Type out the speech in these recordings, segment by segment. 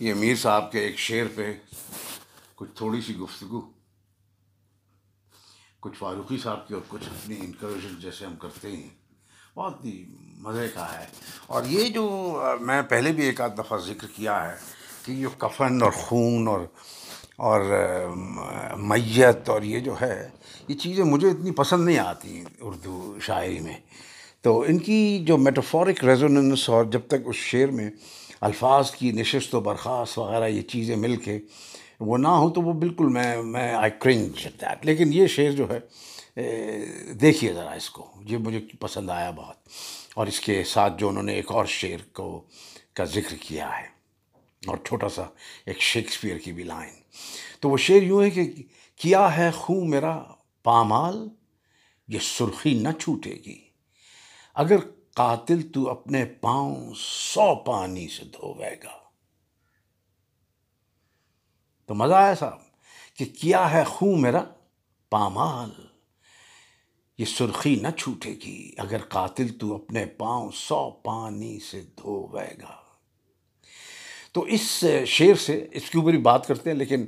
یہ میر صاحب کے ایک شعر پہ کچھ تھوڑی سی گفتگو، کچھ فاروقی صاحب کی اور کچھ اپنی انکریجن جیسے ہم کرتے ہیں۔ بہت ہی مزے کا ہے۔ اور یہ جو میں پہلے بھی ایک آدھ دفعہ ذکر کیا ہے کہ یہ کفن اور خون اور اور، میت اور یہ جو ہے، یہ چیزیں مجھے اتنی پسند نہیں آتی اردو شاعری میں۔ تو ان کی جو میٹافورک ریزوننس اور جب تک اس شعر میں الفاظ کی نشست و برخاست وغیرہ یہ چیزیں مل کے وہ نہ ہوں تو وہ بالکل میں میں آئی کرنج دیٹ لیکن یہ شعر جو ہے دیکھیے ذرا اس کو، یہ مجھے پسند آیا بہت۔ اور اس کے ساتھ جو انہوں نے ایک اور شعر کو، کا ذکر کیا ہے، اور چھوٹا سا ایک شیکسپیئر کی بھی لائن۔ تو وہ شعر یوں ہے کہ کیا ہے خوں میرا، پامال، یہ سرخی نہ چھوٹے گی۔ اگر قاتل تو اپنے پاؤں سو پانی سے دھوے گا۔ تو مزہ آیا صاحب کہ کیا ہے خوں میرا؟ پامال۔ یہ سرخی نہ چھوٹے گی اگر قاتل تو اپنے پاؤں سو پانی سے دھوے گا۔ تو اس شعر سے، اس کے اوپر ہی بات کرتے ہیں، لیکن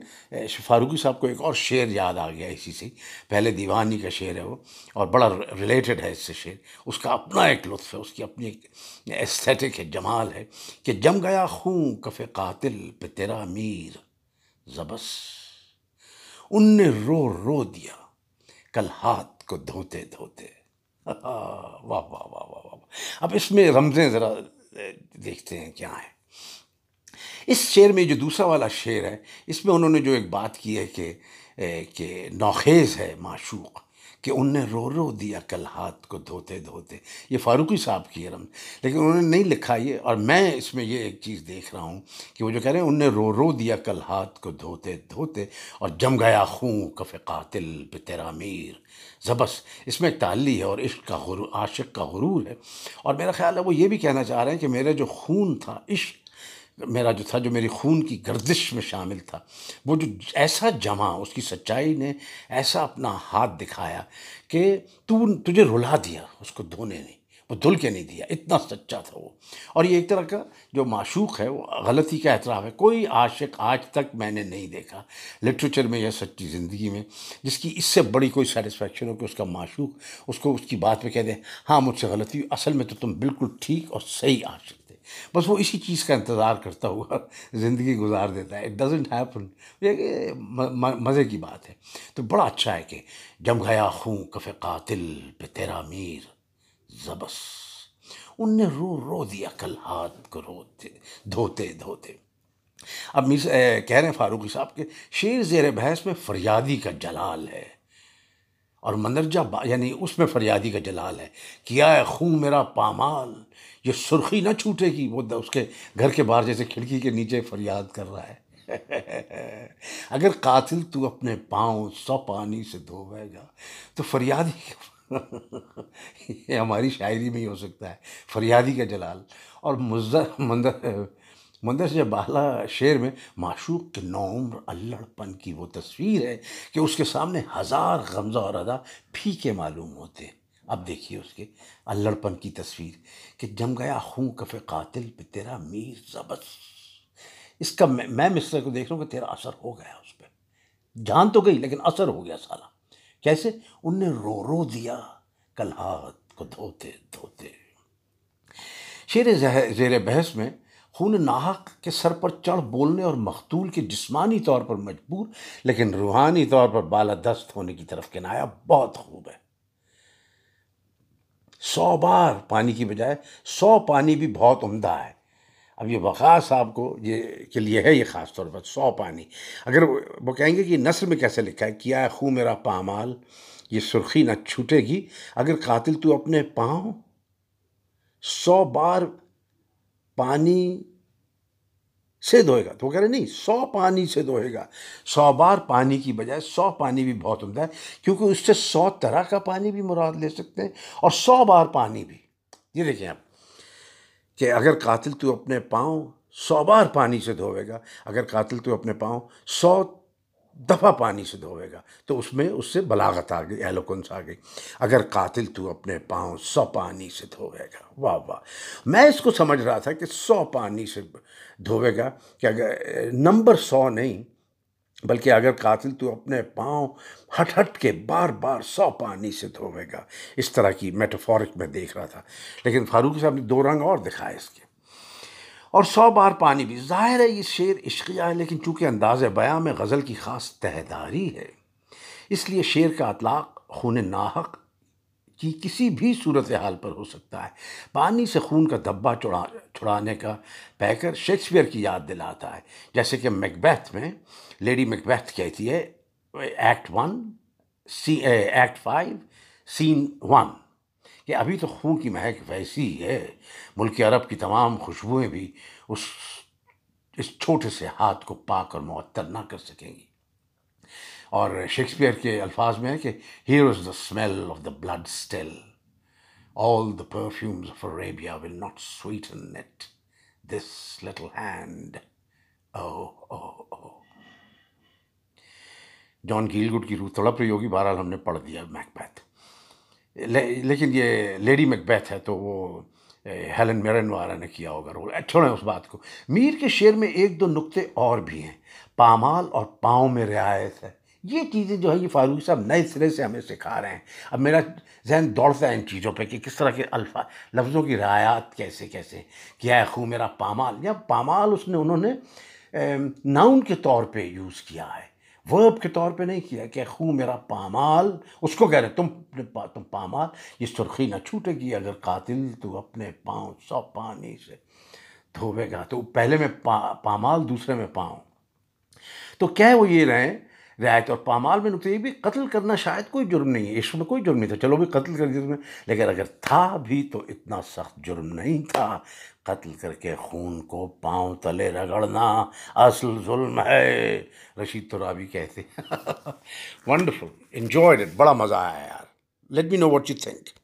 فاروقی صاحب کو ایک اور شعر یاد آ گیا اسی سے پہلے دیوانی کا شعر ہے وہ، اور بڑا ریلیٹڈ ہے اس سے شعر۔ اس کا اپنا ایک لطف ہے، اس کی اپنی ایک ایستھیٹک ہے، جمال ہے کہ جم گیا خون کف قاتل پہ تیرا میر زبس۔ ان نے رو رو دیا، کل ہاتھ کو دھوتے دھوتے۔ واہ واہ واہ واہ واہ اب اس میں رمزیں ذرا دیکھتے ہیں کیا ہیں۔ اس شعر میں جو دوسرا والا شعر ہے، اس میں انہوں نے جو ایک بات کی ہے کہ کہ نوخیز ہے معشوق، کہ ان نے رو رو دیا کل ہاتھ کو دھوتے دھوتے۔ یہ فاروقی صاحب کی رم لیکن انہوں نے نہیں لکھا یہ، اور میں اس میں یہ ایک چیز دیکھ رہا ہوں کہ وہ جو کہہ رہے ہیں، ان نے رو رو دیا کل ہاتھ کو دھوتے دھوتے، اور جم گیا خوں کف قاتل پہ تیرا میر۔ زبس، اس میں ایک تعلی ہے اور عشق کا غرور عاشق کا غرور ہے۔ اور میرا خیال ہے وہ یہ بھی کہنا چاہ رہے ہیں کہ میرا جو خون تھا، عشق میرا جو تھا، جو میری خون کی گردش میں شامل تھا، وہ جو ایسا جمع، اس کی سچائی نے ایسا اپنا ہاتھ دکھایا کہ تو تجھے رلا دیا، اس کو دھونے نہیں وہ دھل کے نہیں دیا، اتنا سچا تھا وہ۔ اور یہ ایک طرح کا جو معشوق ہے، وہ غلطی کا اعتراف ہے۔ کوئی عاشق آج تک میں نے نہیں دیکھا۔ لٹریچر میں یا سچی زندگی میں، جس کی اس سے بڑی کوئی سیٹسفیکشن ہو کہ اس کا معشوق، اس کو اس کی بات پہ کہہ دے ہاں مجھ سے غلطی اصل میں تو تم بالکل ٹھیک اور صحیح عاشق بس وہ اسی چیز کا انتظار کرتا ہوا زندگی گزار دیتا ہے۔ اٹ ڈزنٹ ہیپن مزے کی بات ہے۔ تو بڑا اچھا ہے کہ جم گیا خوں کف قاتل پہ تیرا میر زبس۔ ان نے رو رو دیا کل ہاتھ کو روتے، دھوتے دھوتے۔ اب میر کہہ رہے ہیں فاروقی صاحب کے شیر زیر بحث میں فریادی کا جلال ہے۔ اور مندرجہ یعنی اس میں فریادی کا جلال ہے کیا ہے خون میرا پامال، یہ سرخی نہ چھوٹے گی، وہ اس کے گھر کے باہر جیسے کھڑکی کے نیچے فریاد کر رہا ہے۔ اگر قاتل تو اپنے پاؤں سو پانی سے دھوے گا تو فریادی یہ ہماری شاعری میں ہی ہو سکتا ہے، فریادی کا جلال۔ اور مزر مندر مندر سے بالا شعر میں معشوق کے نومر الڑ پن کی وہ تصویر ہے کہ اس کے سامنے ہزار غمزہ اور ادا پھیکے معلوم ہوتے اب دیکھیے اس کے الڑ پن کی تصویر کہ جم گیا خوں کف قاتل پہ تیرا میر زبس۔ اس کا میں مصر کو دیکھ رہا ہوں کہ تیرا اثر ہو گیا اس پہ۔ جان تو گئی لیکن اثر ہو گیا سارا۔ کیسے؟ ان نے رو رو دیا، کل ہاتھ کو دھوتے دھوتے۔ شیر زیر بحث میں خون ناحق کے سر پر چڑھ بولنے اور مختول کے جسمانی طور پر مجبور، لیکن روحانی طور پر بالادست ہونے کی طرف کنایا بہت خوب ہے۔ سو بار پانی کی بجائے سو پانی بھی بہت عمدہ ہے۔ اب یہ وقاص صاحب کو یہ کے لیے ہے یہ خاص طور پر سو پانی۔ اگر وہ کہیں گے کہ نثر میں کیسے لکھا ہے، کیا ہے خوں میرا پامال؟ یہ سرخی نہ چھوٹے گی۔ اگر قاتل تو اپنے پاؤں۔ سو بار پانی سے دھوئے گا۔ تو وہ کہہ رہے نہیں، سو پانی سے دھوئے گا۔ سو بار پانی کی بجائے سو پانی بھی بہت عمدہ ہے، کیونکہ اس سے سو طرح کا پانی بھی مراد لے سکتے ہیں اور سو بار پانی بھی۔ یہ دیکھیں آپ کہ اگر قاتل تو اپنے پاؤں سو بار پانی سے دھوئے گا، اگر قاتل تو اپنے پاؤں سو دفعہ پانی سے دھوے گا۔ تو اس میں اس سے بلاغت آ گئی ایلوکنس آ گئی۔ اگر قاتل تو اپنے پاؤں سو پانی سے دھوے گا۔ واہ واہ۔ میں اس کو سمجھ رہا تھا کہ سو پانی سے دھوے گا کہ اگر نمبر سو نہیں، بلکہ اگر قاتل تو اپنے پاؤں ہٹ ہٹ کے بار بار سو پانی سے دھوے گا۔ اس طرح کی میٹافورک میں دیکھ رہا تھا۔ لیکن فاروق صاحب نے دو رنگ اور دکھائے اس کے۔ اور سو بار پانی بھی۔ ظاہر ہے یہ شعر عشقیہ ہے لیکن چونکہ انداز بیاں میں غزل کی خاص تہداری ہے، اس لیے شعر کا اطلاق خون ناحق کی کسی بھی صورت حال پر ہو سکتا ہے۔ پانی سے خون کا دبا چھڑانے کا پیکر شیکسپیئر کی یاد دلاتا ہے۔ جیسے کہ میکبیتھ میں لیڈی میکبیتھ کہتی ہے act one C act five scene one کہ ابھی تو خون کی مہک ویسی ہے، ملک عرب کی تمام خوشبوئیں بھی اس اس چھوٹے سے ہاتھ کو پاک اور معطر نہ کر سکیں گی۔ اور شیکسپیئر کے الفاظ میں ہے کہ here is the smell of the blood still all the perfumes of Arabia will not sweeten this little hand John Gielgud کی روح تڑپ رہی ہوگی، بہرحال ہم نے پڑھ دیا میک بیتھ لیکن یہ لیڈی میکبیتھ ہے تو وہ ہیلن میرن وارا نے کیا ہوگا رول۔ چھوڑیں اس بات کو۔ میر کے شعر میں ایک دو نقطے اور بھی ہیں۔ پامال اور پاؤں میں رعایت ہے۔ یہ چیزیں جو ہے یہ فاروق صاحب نئے سرے سے ہمیں سکھا رہے ہیں۔ اب میرا ذہن دوڑتا ہے ان چیزوں پہ کہ کس طرح کے الفاظ، لفظوں کی رعایات کیسے کیسے کیا ہے خو میرا پامال۔ یا پامال اس نے، انہوں نے ناؤن کے طور پہ یوز کیا ہے۔ ورب کے طور پہ نہیں کیا کہ خوں میرا پامال، اس کو کہہ رہے تم تم پامال، یہ سرخی نہ چھوٹے گی، اگر قاتل تو اپنے پاؤں، سو پانی سے دھوبے گا، تو پہلے میں پامال، دوسرے میں پاؤں۔ تو کہہ وہ یہ رہے رعایت اور پامال میں نکتے یہ بھی قتل کرنا شاید کوئی جرم نہیں ہے، عشق میں کوئی جرم نہیں تھا۔ چلو بھی قتل کر دیا لیکن اگر تھا بھی تو اتنا سخت جرم نہیں تھا۔ قتل کر کے خون کو پاؤں تلے رگڑنا اصل ظلم ہے۔ رشید تو رابی کہتے ونڈرفل انجوائڈ اٹ بڑا مزہ آیا یار۔ Let me know what you think